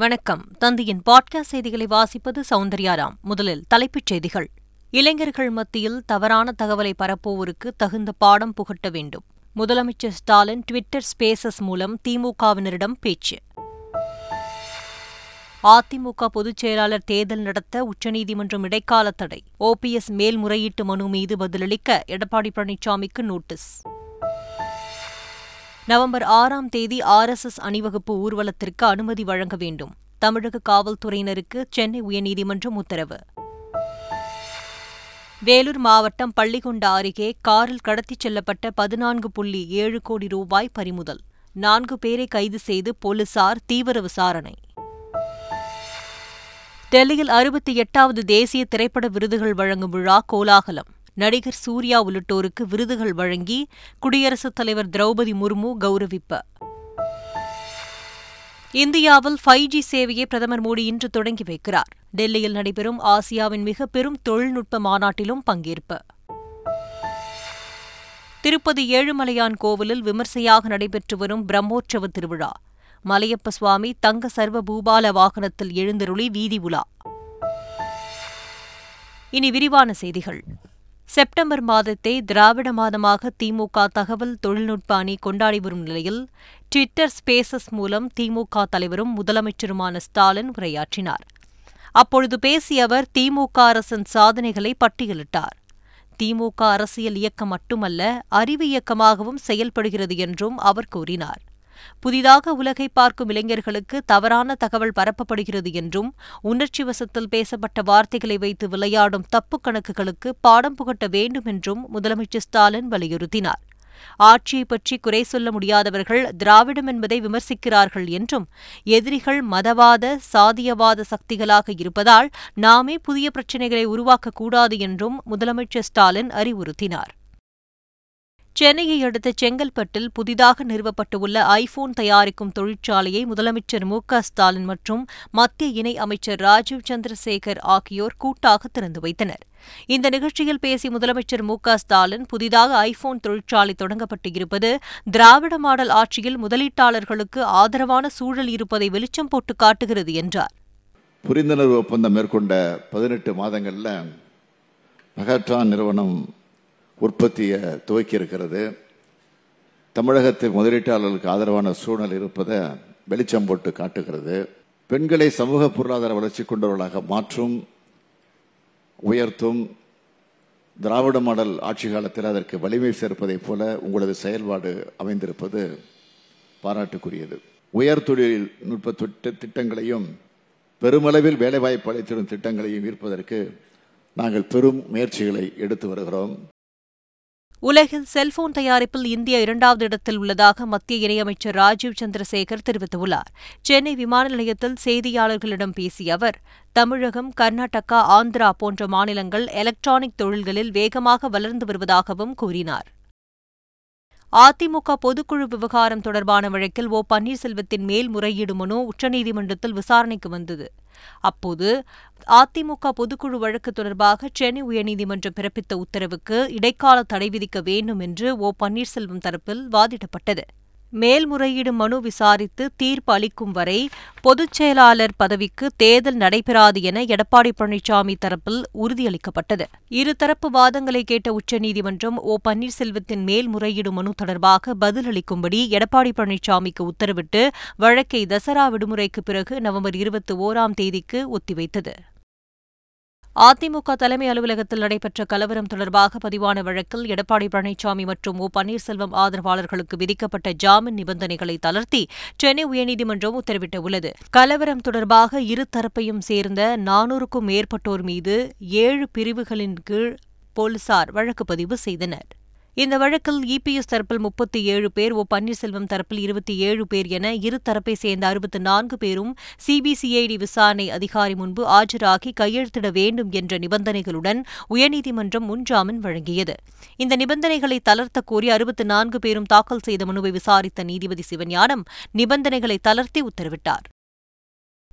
வணக்கம். தந்தையின் பாட்காஸ்ட் செய்திகளை வாசிப்பது சௌந்தர்யாராம். முதலில் தலைப்புச் செய்திகள். இளைஞர்கள் மத்தியில் தவறான தகவலை பரப்புவோருக்கு தகுந்த பாடம் புகட்ட வேண்டும். முதலமைச்சர் ஸ்டாலின் ட்விட்டர் ஸ்பேசஸ் மூலம் திமுகவினரிடம் பேச்சு. அதிமுக பொதுச் செயலாளர் தேர்தல் நடத்த உச்சநீதிமன்றம் இடைக்கால தடை. ஓபிஎஸ் மேல்முறையீட்டு மனு மீது பதிலளிக்க எடப்பாடி பழனிசாமிக்கு நோட்டீஸ். நவம்பர் ஆறாம் தேதி ஆர் எஸ் எஸ் அணிவகுப்பு ஊர்வலத்திற்கு அனுமதி வழங்க வேண்டும். தமிழக காவல்துறையினருக்கு சென்னை உயர்நீதிமன்றம் உத்தரவு. வேலூர் மாவட்டம் பள்ளிகொண்டா அருகே காரில் கடத்திச் செல்லப்பட்ட பதினான்கு புள்ளி ஏழு கோடி ரூபாய் பறிமுதல். நான்கு பேரை கைது செய்து போலீசார் தீவிர விசாரணை. டெல்லியில் அறுபத்தி எட்டாவது தேசிய திரைப்பட விருதுகள் வழங்கும் விழா கோலாகலம். நடிகர் சூர்யா உள்ளிட்டோருக்கு விருதுகள் வழங்கி குடியரசுத் தலைவர் திரௌபதி முர்மு கௌரவிப்பு. இந்தியாவில் ஃபைவ் ஜி சேவையை பிரதமர் மோடி இன்று தொடங்கி வைக்கிறார். டெல்லியில் நடைபெறும் ஆசியாவின் மிக பெரும் தொழில்நுட்ப மாநாட்டிலும் பங்கேற்பு. திருப்பதி ஏழுமலையான் கோவிலில் விமர்சையாக நடைபெற்று வரும் பிரம்மோற்சவ திருவிழா. மலையப்ப சுவாமி தங்க சர்வ பூபால வாகனத்தில் எழுந்தருளி வீதி உலா. இனி விரிவான செய்திகள். செப்டம்பர் மாதத்தை திராவிட மாதமாக திமுக தகவல் தொழில்நுட்ப அணி கொண்டாடி வரும் நிலையில் ட்விட்டர் ஸ்பேசஸ் மூலம் திமுக தலைவரும் முதலமைச்சருமான ஸ்டாலின் உரையாற்றினார். அப்பொழுது பேசிய அவர் திமுக அரசின் சாதனைகளை பட்டியலிட்டார். திமுக அரசியல் இயக்கம் மட்டுமல்ல அறிவு இயக்கமாகவும் செயல்படுகிறது என்றும் அவர் கூறினார். புதிதாக உலகை பார்க்கும் இளைஞர்களுக்கு தவறான தகவல் பரப்பப்படுகிறது என்றும் உணர்ச்சி வசத்தில் பேசப்பட்ட வார்த்தைகளை வைத்து விளையாடும் தப்பு கணக்குகளுக்கு பாடம் புகட்ட வேண்டும் என்றும் முதலமைச்சர் ஸ்டாலின் வலியுறுத்தினார். ஆட்சியை பற்றி குறை சொல்ல முடியாதவர்கள் திராவிடம் என்பதை விமர்சிக்கிறார்கள் என்றும் எதிரிகள் மதவாத சாதியவாத சக்திகளாக இருப்பதால் நாமே புதிய பிரச்சினைகளை உருவாக்கக்கூடாது என்றும் முதலமைச்சர் ஸ்டாலின் அறிவுறுத்தினார். சென்னையை அடுத்த செங்கல்பட்டில் புதிதாக நிறுவப்பட்டுள்ள ஐபோன் தயாரிக்கும் தொழிற்சாலையை முதலமைச்சர் மு ஸ்டாலின் மற்றும் மத்திய இணை அமைச்சர் ராஜீவ் சந்திரசேகர் ஆகியோர் கூட்டாக திறந்து வைத்தனர். இந்த நிகழ்ச்சியில் பேசிய முதலமைச்சர் மு ஸ்டாலின் புதிதாக ஐபோன் தொழிற்சாலை தொடங்கப்பட்டு இருப்பது திராவிட மாடல் ஆட்சியில் முதலீட்டாளர்களுக்கு ஆதரவான சூழல் இருப்பதை வெளிச்சம் போட்டு காட்டுகிறது என்றார். புரிந்துணர்வு ஒப்பந்தம் மேற்கொண்ட பதினெட்டு மாதங்களில் மெகாட்ரான் நிறுவனம் உற்பத்தியை துவக்கி இருக்கிறது. தமிழகத்தில் முதலீட்டாளர்களுக்கு ஆதரவான சூழல் இருப்பதை வெளிச்சம் போட்டு காட்டுகிறது. பெண்களை சமூக பொருளாதார வளர்ச்சி கொண்டவர்களாக மாற்றும் உயர்த்தும் திராவிட மாடல் ஆட்சி காலத்தில் அதற்கு வலிமை சேர்ப்பதைப் போல உங்களது செயல்பாடு அமைந்திருப்பது பாராட்டுக்குரியது. உயர் தொழில்நுட்ப திட்டங்களையும் பெருமளவில் வேலைவாய்ப்பு அளித்திடும் திட்டங்களையும் ஈர்ப்பதற்கு நாங்கள் பெரும் முயற்சிகளை எடுத்து வருகிறோம். உலகில் செல்போன் தயாரிப்பில் இந்தியா இரண்டாவது இடத்தில் உள்ளதாக மத்திய இணையமைச்சர் ராஜீவ் சந்திரசேகர் தெரிவித்துள்ளார். சென்னை விமான நிலையத்தில் செய்தியாளர்களிடம் பேசிய அவர் தமிழகம் கர்நாடகா ஆந்திரா போன்ற மாநிலங்கள் எலக்ட்ரானிக் தொழில்களில் வேகமாக வளர்ந்து வருவதாகவும் கூறினார். அதிமுக பொதுக்குழு விவகாரம் தொடர்பான வழக்கில் ஓ. பன்னீர்செல்வத்தின் மேல்முறையீடு மனு உச்சநீதிமன்றத்தில் விசாரணைக்கு வந்தது. அப்போது அதிமுக பொதுக்குழு வழக்கு தொடர்பாக சென்னை உயர்நீதிமன்றம் பிறப்பித்த உத்தரவுக்கு இடைக்கால தடை விதிக்க வேண்டும் என்று ஓ. பன்னீர்செல்வம் தரப்பில் வாதிடப்பட்டது. மேல்முறையீடு மனு விசாரித்து தீர்ப்பு அளிக்கும் வரை பொதுச் செயலாளர் பதவிக்கு தேர்தல் நடைபெறாது என எடப்பாடி பழனிசாமி தரப்பில் உறுதியளிக்கப்பட்டது. இருதரப்பு வாதங்களை கேட்ட உச்சநீதிமன்றம் ஓ பன்னீர்செல்வத்தின் மேல்முறையீடு மனு தொடர்பாக பதிலளிக்கும்படி எடப்பாடி பழனிசாமிக்கு உத்தரவிட்டு வழக்கை தசரா விடுமுறைக்கு பிறகு நவம்பர் இருபத்தி ஓராம் தேதிக்கு ஒத்திவைத்தது. அதிமுக தலைமை அலுவலகத்தில் நடைபெற்ற கலவரம் தொடர்பாக பதிவான வழக்கில் எடப்பாடி பழனிசாமி மற்றும் ஓ பன்னீர்செல்வம் ஆதரவாளர்களுக்கு விதிக்கப்பட்ட ஜாமீன் நிபந்தனைகளை தளர்த்தி சென்னை உயர்நீதிமன்றம் உத்தரவிட்டுள்ளது. கலவரம் தொடர்பாக இருதரப்பையும் சேர்ந்த நானூறுக்கும் மேற்பட்டோர் மீது ஏழு பிரிவுகளின் கீழ் போலீசார் வழக்கு பதிவு செய்தனர். இந்த வழக்கில் இபிஎஸ் தரப்பில் முப்பத்தி ஏழு பேர் ஓ பன்னீர்செல்வம் தரப்பில் இருபத்தி ஏழு பேர் என இரு தரப்பை சேர்ந்த அறுபத்தி நான்கு பேரும் சிபிசிஐடி விசாரணை அதிகாரி முன்பு ஆஜராகி கையெழுத்திட வேண்டும் என்ற நிபந்தனைகளுடன் உயர்நீதிமன்றம் முன்ஜாமீன் வழங்கியது. இந்த நிபந்தனைகளை தளர்த்த கோரி அறுபத்தி நான்கு பேரும் தாக்கல் செய்த மனுவை விசாரித்த நீதிபதி சிவஞானம் நிபந்தனைகளை தளர்த்தி உத்தரவிட்டார்.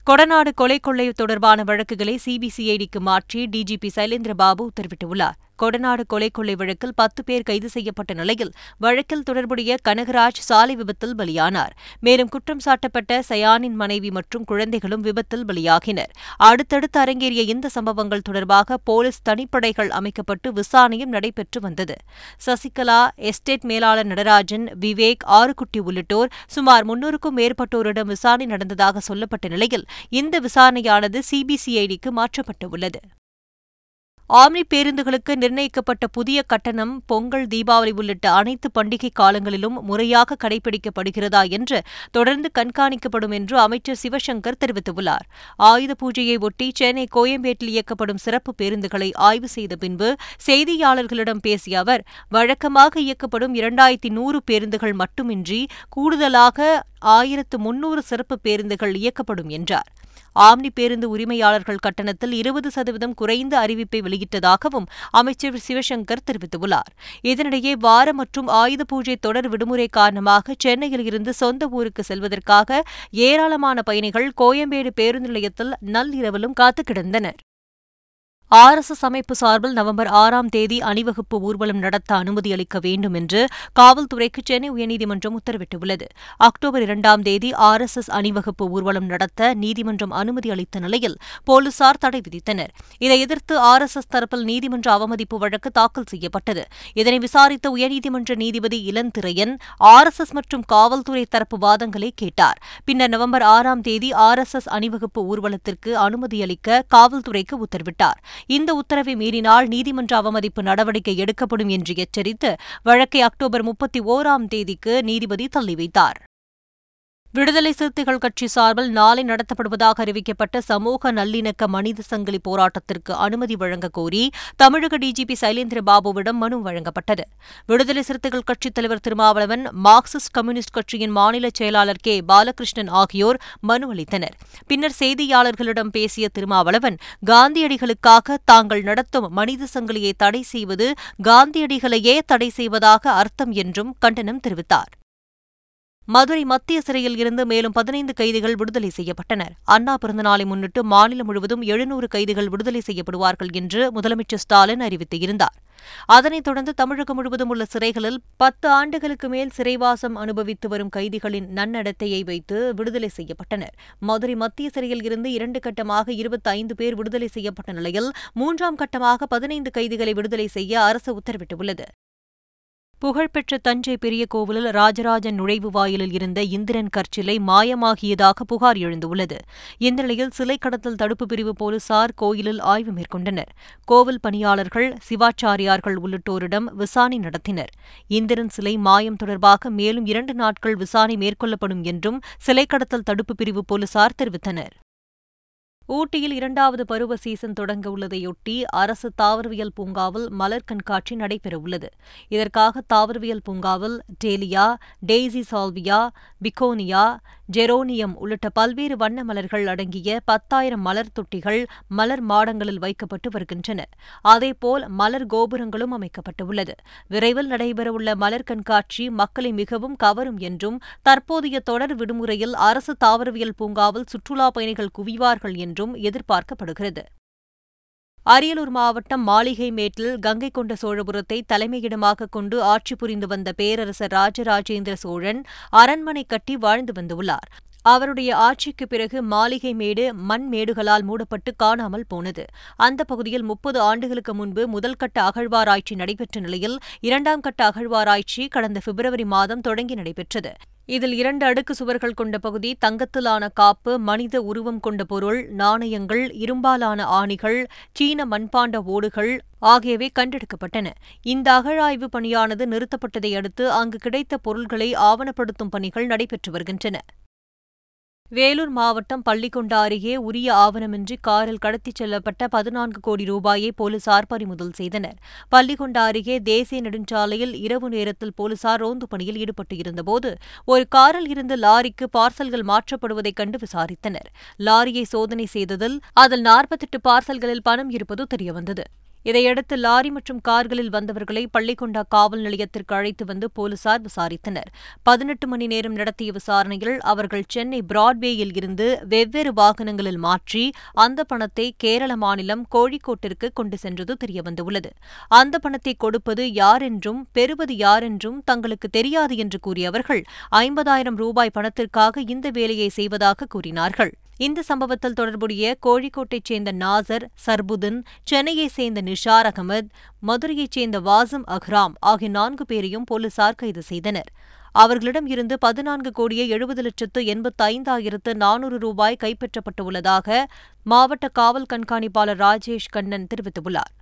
கொடநாடு கொலை கொள்ளை தொடர்பான வழக்குகளை சிபிசிஐடிக்கு மாற்றி டிஜிபி சைலேந்திரபாபு உத்தரவிட்டுள்ளார். கொடநாடு கொலை கொள்ளை வழக்கில் பத்து பேர் கைது செய்யப்பட்ட நிலையில் வழக்கில் தொடர்புடைய கனகராஜ் சாலை விபத்தில் பலியானார். மேலும் குற்றம் சாட்டப்பட்ட சயானின் மனைவி மற்றும் குழந்தைகளும் விபத்தில் பலியாகினர். அடுத்தடுத்து அரங்கேறிய இந்த சம்பவங்கள் தொடர்பாக போலீஸ் தனிப்படைகள் அமைக்கப்பட்டு விசாரணையும் நடைபெற்று வந்தது. சசிகலா எஸ்டேட் மேலாளர் நடராஜன் விவேக் ஆறுகுட்டி உள்ளிட்டோர் சுமார் முன்னூறுக்கும் மேற்பட்டோரிடம் விசாரணை நடந்ததாக சொல்லப்பட்ட நிலையில் இந்த விசாரணையானது சிபிசிஐடிக்கு மாற்றப்பட்டுள்ளது ஆம்னி பேருந்துகளுக்கு நிர்ணயிக்கப்பட்ட புதிய கட்டணம் பொங்கல் தீபாவளி உள்ளிட்ட அனைத்து பண்டிகை காலங்களிலும் முறையாக கடைபிடிக்கப்படுகிறதா என்று தொடர்ந்து கண்காணிக்கப்படும் என்று அமைச்சர் சிவசங்கர் தெரிவித்துள்ளார். ஆயுத பூஜையை ஒட்டி சென்னை கோயம்பேட்டில் இயக்கப்படும் சிறப்பு பேருந்துகளை ஆய்வு செய்த பின்பு செய்தியாளர்களிடம் பேசிய அவர் வழக்கமாக இயக்கப்படும் இரண்டாயிரத்தி நூறு பேருந்துகள் மட்டுமின்றி கூடுதலாக ஆயிரத்து முன்னூறு சிறப்பு பேருந்துகள் இயக்கப்படும் என்றார். ஆம்னி பேருந்து உரிமையாளர்கள் கட்டணத்தில் இருபது சதவீதம் குறைந்த அறிவிப்பை வெளியிட்டதாகவும் அமைச்சர் சிவசங்கர் தெரிவித்துள்ளார். இதனிடையே வார மற்றும் ஆயுத பூஜை தொடர் விடுமுறை காரணமாக சென்னையில் இருந்து சொந்த ஊருக்கு செல்வதற்காக ஏராளமான பயணிகள் கோயம்பேடு பேருந்து நிலையத்தில் நள்ளிரவிலும் காத்து கிடந்தனர். ஆர்எஸ்எஸ் அமைப்பு சார்பில் நவம்பர் ஆறாம் தேதி அணிவகுப்பு ஊர்வலம் நடத்த அனுமதி அளிக்க வேண்டும் என்று காவல்துறைக்கு சென்னை உயர்நீதிமன்றம் உத்தரவிட்டுள்ளது. அக்டோபர் இரண்டாம் தேதி ஆர்எஸ்எஸ் அணிவகுப்பு ஊர்வலம் நடத்த நீதிமன்றம் அனுமதி அளித்த நிலையில் போலீசார் தடை விதித்தனர். இதை எதிர்த்து ஆர்எஸ்எஸ் தரப்பில் நீதிமன்ற அவமதிப்பு வழக்கு தாக்கல் செய்யப்பட்டது. இதனை விசாரித்த உயர்நீதிமன்ற நீதிபதி இளந்திரையன் ஆர்எஸ்எஸ் மற்றும் காவல்துறை தரப்பு வாதங்களை கேட்டார். பின்னர் நவம்பர் ஆறாம் தேதி ஆர்எஸ்எஸ் அணிவகுப்பு ஊர்வலத்திற்கு அனுமதி அளிக்க காவல்துறைக்கு உத்தரவிட்டார். இந்த உத்தரவை மீறினால் நீதிமன்ற அவமதிப்பு நடவடிக்கை எடுக்கப்படும் என்று எச்சரித்து வழக்கை அக்டோபர் முப்பத்தி ஓராம் தேதிக்கு நீதிபதி தள்ளி வைத்தார். விடுதலை சிறுத்தைகள் கட்சி சார்பில் நாளை நடத்தப்படுவதாக அறிவிக்கப்பட்ட சமூக நல்லிணக்க மனித சங்கிலி போராட்டத்திற்கு அனுமதி வழங்க கோரி தமிழக டிஜிபி சைலேந்திர பாபுவிடம் மனு வழங்கப்பட்டது. விடுதலை சிறுத்தைகள் கட்சித் தலைவர் திருமாவளவன் மார்க்சிஸ்ட் கம்யூனிஸ்ட் கட்சியின் மாநில செயலாளர் கே. பாலகிருஷ்ணன் ஆகியோர் மனு அளித்தனர். பின்னர் செய்தியாளர்களிடம் பேசிய திருமாவளவன் காந்தியடிகளுக்காக தாங்கள் நடத்தும் மனித சங்கிலியை தடை செய்வது காந்தியடிகளையே தடை செய்வதாக அர்த்தம் என்றும் கண்டனம் தெரிவித்தார். மதுரை மத்திய சிறையில் இருந்து மேலும் பதினைந்து கைதிகள் விடுதலை செய்யப்பட்டனர். அண்ணா பிறந்தநாளை முன்னிட்டு மாநிலம் முழுவதும் எழுநூறு கைதிகள் விடுதலை செய்யப்படுவார்கள் என்று முதலமைச்சர் ஸ்டாலின் அறிவித்திருந்தார். அதனைத் தொடர்ந்து தமிழகம் முழுவதும் உள்ள சிறைகளில் பத்து ஆண்டுகளுக்கு மேல் சிறைவாசம் அனுபவித்து வரும் கைதிகளின் நன்னடத்தையை வைத்து விடுதலை செய்யப்பட்டனர். மதுரை மத்திய சிறையில் இருந்து இரண்டு கட்டமாக இருபத்தி ஐந்து பேர் விடுதலை செய்யப்பட்ட நிலையில் மூன்றாம் கட்டமாக பதினைந்து கைதிகளை விடுதலை செய்ய அரசு உத்தரவிட்டுள்ளது. புகழ்பெற்ற தஞ்சை பெரிய கோவிலில் ராஜராஜன் நுழைவு வாயிலில் இருந்த இந்திரன் கற்சிலை மாயமாகியதாக புகார் எழுந்துள்ளது. இந்த நிலையில் சிலை கடத்தல் தடுப்பு பிரிவு போலீசார் கோயிலில் ஆய்வு மேற்கொண்டனர். கோவில் பணியாளர்கள் சிவாச்சாரியார்கள் உள்ளிட்டோரிடம் விசாரணை நடத்தினர். இந்திரன் சிலை மாயம் தொடர்பாக மேலும் இரண்டு நாட்கள் விசாரணை மேற்கொள்ளப்படும் என்றும் சிலை கடத்தல் தடுப்பு பிரிவு போலீசார் தெரிவித்தனர். ஊட்டியில் இரண்டாவது பருவ சீசன் தொடங்க உள்ளதையொட்டி அரசு தாவரவியல் பூங்காவில் மலர் கண்காட்சி நடைபெறவுள்ளது. இதற்காக தாவரவியல் பூங்காவில் dahlia daisy salvia begonia geranium உள்ளிட்ட பல்வேறு வண்ண மலர்கள் அடங்கிய பத்தாயிரம் மலர் தொட்டிகள் மலர் மாடங்களில் வைக்கப்பட்டு வருகின்றன. அதேபோல் மலர் கோபுரங்களும் அமைக்கப்பட்டுள்ளது. விரைவில் நடைபெறவுள்ள மலர் கண்காட்சி மக்களை மிகவும் கவரும் என்றும் தற்போதைய தொடர் விடுமுறையில் அரசு தாவரவியல் பூங்காவில் சுற்றுலாப் பயணிகள் குவிவார்கள் என்றும் எதிர்பார்க்கப்படுகிறது. அரியலூர் மாவட்டம் மாளிகைமேட்டில் கங்கை கொண்ட சோழபுரத்தை தலைமையிடமாக கொண்டு ஆட்சி புரிந்து வந்த பேரரசர் ராஜராஜேந்திர சோழன் அரண்மனை கட்டி வாழ்ந்து வந்துள்ளார். அவருடைய ஆட்சிக்கு பிறகு மாளிகை மேடு மண் மேடுகளால் மூடப்பட்டு காணாமல் போனது. அந்த பகுதியில் முப்பது ஆண்டுகளுக்கு முன்பு முதல் கட்ட அகழ்வாராய்ச்சி நடைபெற்ற நிலையில் இரண்டாம் கட்ட அகழ்வாராய்ச்சி கடந்த பிப்ரவரி மாதம் தொடங்கி நடைபெற்றது. இதில் இரண்டு அடுக்கு சுவர்கள் கொண்ட பகுதி தங்கத்திலான காப்பு மனித உருவம் கொண்ட பொருள் நாணயங்கள் இரும்பாலான ஆணிகள் சீன மண்பாண்ட ஓடுகள் ஆகியவை கண்டெடுக்கப்பட்டன. இந்த அகழாய்வு பணியானது நிறுத்தப்பட்டதை அடுத்து அங்கு கிடைத்த பொருள்களை ஆவணப்படுத்தும் பணிகள் நடைபெற்று வருகின்றன. வேலூர் மாவட்டம் பள்ளிக்கொண்டா அருகே உரிய ஆவணமின்றி காரில் கடத்திச் செல்லப்பட்ட பதினான்கு கோடி ரூபாயை போலீசார் பறிமுதல் செய்தனர். பள்ளிக்கொண்டா அருகே தேசிய நெடுஞ்சாலையில் இரவு நேரத்தில் போலீசார் ரோந்து பணியில் ஈடுபட்டு இருந்தபோது ஒரு காரில் இருந்து லாரிக்கு பார்சல்கள் மாற்றப்படுவதைக் கண்டு விசாரித்தனர். லாரியை சோதனை செய்ததில் அதில் நாற்பத்தெட்டு பார்சல்களில் பணம் இருப்பது தெரியவந்தது. இதையடுத்து லாரி மற்றும் கார்களில் வந்தவர்களை பள்ளிக்கொண்டா காவல் நிலையத்திற்கு அழைத்து வந்து போலீசார் விசாரித்தனர். பதினெட்டு மணி நேரம் நடத்திய விசாரணையில் அவர்கள் சென்னை பிராட்வேயில் இருந்து வெவ்வேறு வாகனங்களில் மாற்றி அந்த பணத்தை கேரள மாநிலம் கோழிக்கோட்டிற்கு கொண்டு சென்றது தெரியவந்துள்ளது. அந்த பணத்தை கொடுப்பது யார் என்றும் பெறுவது யார் என்றும் தங்களுக்கு தெரியாது என்று கூறிய அவர்கள் ஐம்பதாயிரம் ரூபாய் பணத்திற்காக இந்த வேலையை செய்வதாக கூறினார்கள். இந்த சம்பவத்தில் தொடர்புடைய கோழிக்கோட்டைச் சேர்ந்த நாசர் சர்புதீன் சென்னையைச் சேர்ந்த நிஷார் அகமது மதுரையைச் சேர்ந்த வாசிம் அஹ்ராம் ஆகிய நான்கு பேரையும் போலீசார் கைது செய்தனர். அவர்களிடம் இருந்து பதினான்கு கோடியே எழுபது லட்சத்து எண்பத்தி ஐந்தாயிரத்து நானூறு ரூபாய் கைப்பற்றப்பட்டுள்ளதாக மாவட்ட காவல் கண்காணிப்பாளர் ராஜேஷ் கண்ணன் தெரிவித்துள்ளார்.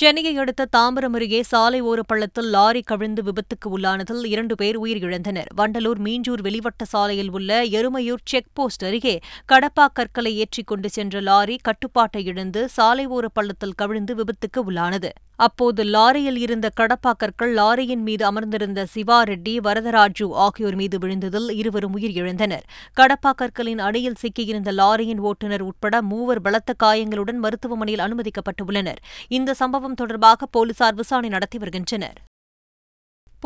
சென்னையை அடுத்த தாம்பரம் அருகே சாலை ஓர பள்ளத்தில் லாரி கவிழ்ந்து விபத்துக்கு உள்ளானதில் இரண்டு பேர் உயிரிழந்தனர். வண்டலூர் மீஞ்சூர் வெளிவட்ட சாலையில் உள்ள எருமையூர் செக் போஸ்ட் அருகே கடப்பா கற்களை ஏற்றிக் கொண்டு சென்ற லாரி கட்டுப்பாட்டை இழந்து சாலை ஓர பள்ளத்தில் கவிழ்ந்து விபத்துக்கு உள்ளானது. அப்போது லாரியில் இருந்த கடப்பாக்கற்கள் லாரியின் மீது அமர்ந்திருந்த சிவா ரெட்டி வரதராஜு ஆகியோர் மீது விழுந்ததில் இருவரும் உயிரிழந்தனர். கடப்பாக்கற்களின் அடியில் சிக்கியிருந்த லாரியின் ஓட்டுநர் உட்பட மூவர் பலத்த காயங்களுடன் மருத்துவமனையில் அனுமதிக்கப்பட்டுள்ளனர். இந்த சம்பவம் தொடர்பாக போலீசார் விசாரணை நடத்தி வருகின்றனர்.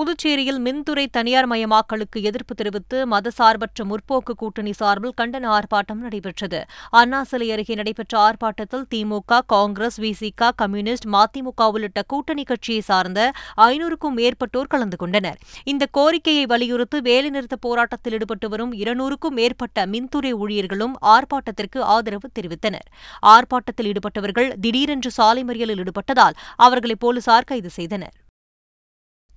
புதுச்சேரியில் மின்துறை தனியார் மயமாக்கலுக்கு எதிர்ப்பு தெரிவித்து மதசார்பற்ற முற்போக்கு கூட்டணி சார்பில் கண்டன ஆர்ப்பாட்டம் நடைபெற்றது. அண்ணா சிலை அருகே நடைபெற்ற ஆர்ப்பாட்டத்தில் திமுக காங்கிரஸ் விசிக கம்யூனிஸ்ட் மதிமுக உள்ளிட்ட கூட்டணி கட்சியை சார்ந்த ஐநூறுக்கும் மேற்பட்டோர் கலந்து கொண்டனர். இந்த கோரிக்கையை வலியுறுத்தி வேலைநிறுத்த போராட்டத்தில் ஈடுபட்டு வரும் இருநூறுக்கும் மேற்பட்ட மின்துறை ஊழியர்களும் ஆர்ப்பாட்டத்திற்கு ஆதரவு தெரிவித்தனர். ஆர்ப்பாட்டத்தில் ஈடுபட்டவர்கள் திடீரென்று சாலை மறியலில் ஈடுபட்டதால் அவர்களை போலீசார் கைது செய்தனர்.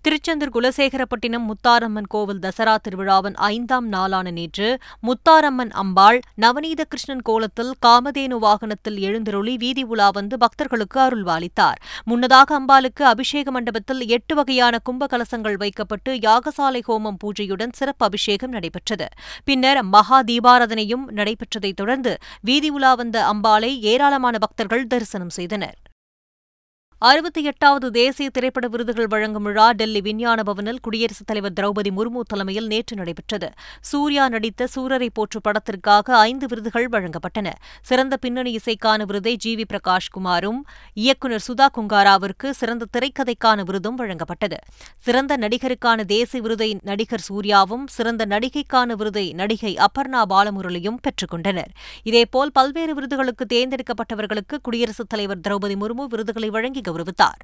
திருச்செந்தூர் குலசேகரப்பட்டினம் முத்தாரம்மன் கோவில் தசரா திருவிழாவின் ஐந்தாம் நாளான நேற்று முத்தாரம்மன் அம்பாள் நவநீத கிருஷ்ணன் கோலத்தில் காமதேனு வாகனத்தில் எழுந்தருளி வீதி உலா வந்து பக்தர்களுக்கு அருள்வாளித்தார். முன்னதாக அம்பாளுக்கு அபிஷேக மண்டபத்தில் எட்டு வகையான கும்ப கலசங்கள் வைக்கப்பட்டு யாகசாலை ஹோமம் பூஜையுடன் சிறப்பு அபிஷேகம் நடைபெற்றது. பின்னர் மகா தீபாராதனையும் நடைபெற்றதைத் தொடர்ந்து வீதி உலா வந்த அம்பாளை ஏராளமான பக்தர்கள் தரிசனம் செய்தனர். அறுபத்தி எட்டாவது தேசிய திரைப்பட விருதுகள் வழங்கும் விழா டெல்லி விஞ்ஞான பவனில் குடியரசுத் தலைவர் திரௌபதி முர்மு தலைமையில் நேற்று நடைபெற்றது. சூர்யா நடித்த சூரரை போற்று படத்திற்காக ஐந்து விருதுகள் வழங்கப்பட்டன. சிறந்த பின்னணி இசைக்கான விருதை ஜி வி பிரகாஷ்குமாரும் இயக்குநர் சுதா குங்காராவிற்கு சிறந்த திரைக்கதைக்கான விருதும் வழங்கப்பட்டது. சிறந்த நடிகருக்கான தேசிய விருதை நடிகர் சூர்யாவும் சிறந்த நடிகைக்கான விருதை நடிகை அபர்ணா பாலமுரளியும் பெற்றுக் கொண்டனர். இதேபோல் பல்வேறு விருதுகளுக்கு தேர்ந்தெடுக்கப்பட்டவர்களுக்கு குடியரசுத் தலைவர் திரௌபதி முர்மு விருதுகளை வழங்கி கௌரவித்தார்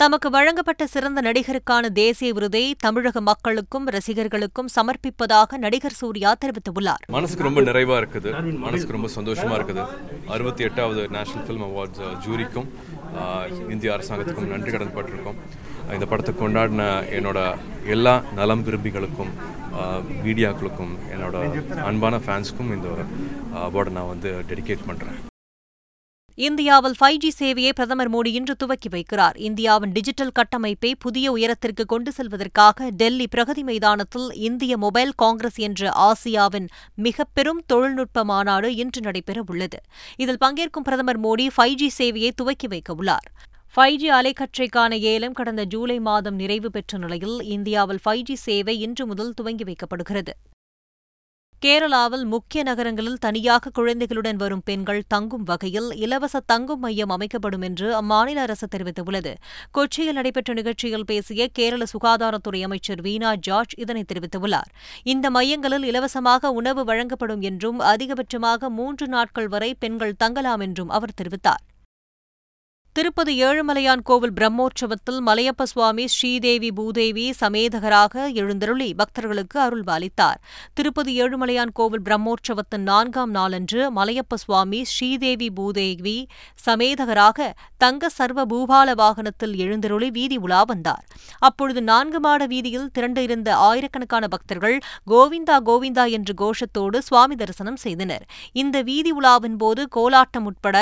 தமக்கு வழங்கப்பட்ட சிறந்த நடிகருக்கான தேசிய விருதை தமிழக மக்களுக்கும் ரசிகர்களுக்கும் சமர்ப்பிப்பதாக நடிகர் சூர்யா தெரிவித்துள்ளார். மனசுக்கு ரொம்ப நிறைவா இருக்குது. மனசுக்கு ரொம்ப சந்தோஷமா இருக்குது. அறுபத்தி எட்டாவது நேஷனல் ஃபிலிம் அவார்ட்ஸ் ஜூரிக்கும் இந்திய அரசாங்கத்துக்கும் நன்றி கடன் பட்டிருக்கோம். இந்த படத்தை கொண்டாடின என்னோட எல்லா நலம் விரும்பிகளுக்கும் மீடியாக்களுக்கும் என்னோட அன்பான ஃபேன்ஸ்க்கும் இந்த அவார்டை நான் வந்து டெடிகேட் பண்ணுறேன் இந்தியாவில் ஃபைவ் ஜி சேவையை பிரதமர் மோடி இன்று துவக்கி வைக்கிறார். இந்தியாவின் டிஜிட்டல் கட்டமைப்பை புதிய உயரத்திற்கு கொண்டு செல்வதற்காக டெல்லி பிரகதி மைதானத்தில் இந்திய மொபைல் காங்கிரஸ் என்ற ஆசியாவின் மிக பெரும் தொழில்நுட்ப மாநாடு இன்று நடைபெற உள்ளது இதில் பங்கேற்கும் பிரதமர் மோடி ஃபைவ் ஜி சேவையை துவக்கி வைக்க உள்ளார். ஃபைவ் ஜி அலைக்கற்றைக்கான ஏலம் கடந்த ஜூலை மாதம் நிறைவு பெற்ற நிலையில் இந்தியாவில் ஃபைவ் ஜி சேவை இன்று முதல் துவங்கி வைக்கப்படுகிறது. கேரளாவில் முக்கிய நகரங்களில் தனியாக குழந்தைகளுடன் வரும் பெண்கள் தங்கும் வகையில் இலவச தங்கும் மையம் அமைக்கப்படும் என்று அம்மாநில அரசு தெரிவித்துள்ளது. கொச்சியில் நடைபெற்ற நிகழ்ச்சியில் பேசிய கேரள சுகாதாரத்துறை அமைச்சர் வீணா ஜார்ஜ் இதனை தெரிவித்துள்ளார். இந்த மையங்களில் இலவசமாக உணவு வழங்கப்படும் என்றும் அதிகபட்சமாக மூன்று நாட்கள் வரை பெண்கள் தங்கலாம் என்றும் அவர் தெரிவித்தார். திருப்பதி ஏழுமலையான் கோவில் பிரம்மோற்சவத்தில் மலையப்ப சுவாமி ஸ்ரீதேவி பூதேவி சமேதகராக எழுந்தருளி பக்தர்களுக்கு அருள் அளித்தார் திருப்பதி ஏழுமலையான் கோவில் பிரம்மோற்சவத்தின் நான்காம் நாளன்று மலையப்ப சுவாமி ஸ்ரீதேவி பூதேவி சமேதகராக தங்க சர்வ பூபால வாகனத்தில் எழுந்தருளி வீதி உலா வந்தார். அப்பொழுது நான்கு மாட வீதியில் திரண்டிருந்த ஆயிரக்கணக்கான பக்தர்கள் கோவிந்தா கோவிந்தா என்று கோஷத்தோடு சுவாமி தரிசனம் செய்தனர். இந்த வீதி உலாவின் போது கோலாட்டம் உட்பட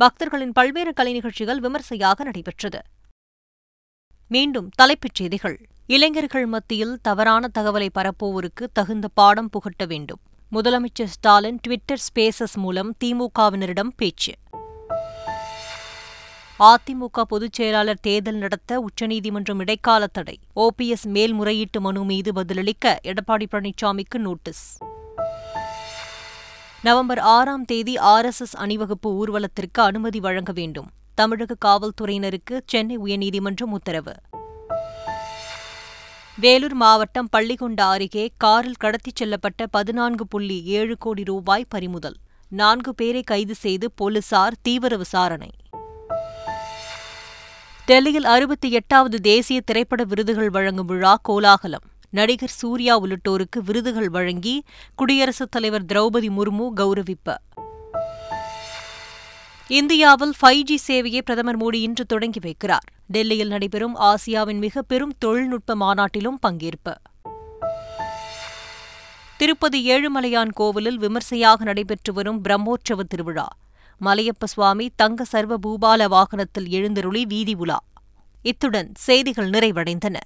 பக்தர்களின் பல்வேறு கலை நிகழ்ச்சிகள் விமர்சையாக நடைபெற்றது. மீண்டும் தலைப்புச் செய்திகள். இளைஞர்கள் மத்தியில் தவறான தகவலை பரப்புவோருக்கு தகுந்த பாடம் புகட்ட வேண்டும். முதலமைச்சர் ஸ்டாலின் ட்விட்டர் ஸ்பேசஸ் மூலம் திமுகவினரிடம் பேச்சு. அதிமுக பொதுச் செயலாளர் தேர்தல் நடத்த உச்சநீதிமன்றம் இடைக்கால தடை. ஓபிஎஸ் மேல்முறையீட்டு மனு மீது பதிலளிக்க எடப்பாடி பழனிசாமிக்கு நோட்டீஸ். நவம்பர் ஆறாம் தேதி ஆர்எஸ்எஸ் அணிவகுப்பு ஊர்வலத்திற்கு அனுமதி வழங்க வேண்டும். தமிழக காவல்துறையினருக்கு சென்னை உயர்நீதிமன்றம் உத்தரவு. வேலூர் மாவட்டம் பள்ளிகொண்டா அருகே காரில் கடத்திச் செல்லப்பட்ட பதினான்கு புள்ளி ஏழு கோடி ரூபாய் பறிமுதல். நான்கு பேரை கைது செய்து போலீசார் தீவிர விசாரணை. டெல்லியில் அறுபத்தி எட்டாவது தேசிய திரைப்பட விருதுகள் வழங்கும் விழா கோலாகலம். நடிகர் சூர்யா உள்ளிட்டோருக்கு விருதுகள் வழங்கி குடியரசுத் தலைவர் திரௌபதி முர்மு கௌரவிப்பு. இந்தியாவில் ஃபைவ் ஜி சேவையை பிரதமர் மோடி இன்று தொடங்கி வைக்கிறார். டெல்லியில் நடைபெறும் ஆசியாவின் மிக பெரும் தொழில்நுட்ப மாநாட்டிலும் பங்கேற்பு. திருப்பதி ஏழுமலையான் கோவிலில் விமர்சையாக நடைபெற்று வரும் பிரம்மோற்சவ திருவிழா. மலையப்ப சுவாமி தங்க சர்வ பூபால வாகனத்தில் எழுந்தருளி வீதி உலா. இத்துடன் செய்திகள் நிறைவடைந்தன.